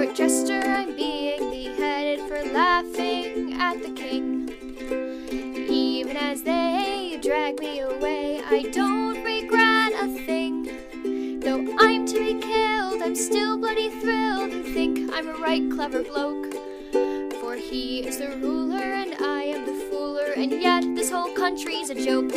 court jester, I'm being beheaded for laughing at the king. Even as they drag me away, I don't regret a thing. Though I'm to be killed, I'm still bloody thrilled and think I'm a right clever bloke. For he is the ruler and I am the fooler, and yet this whole country's a joke.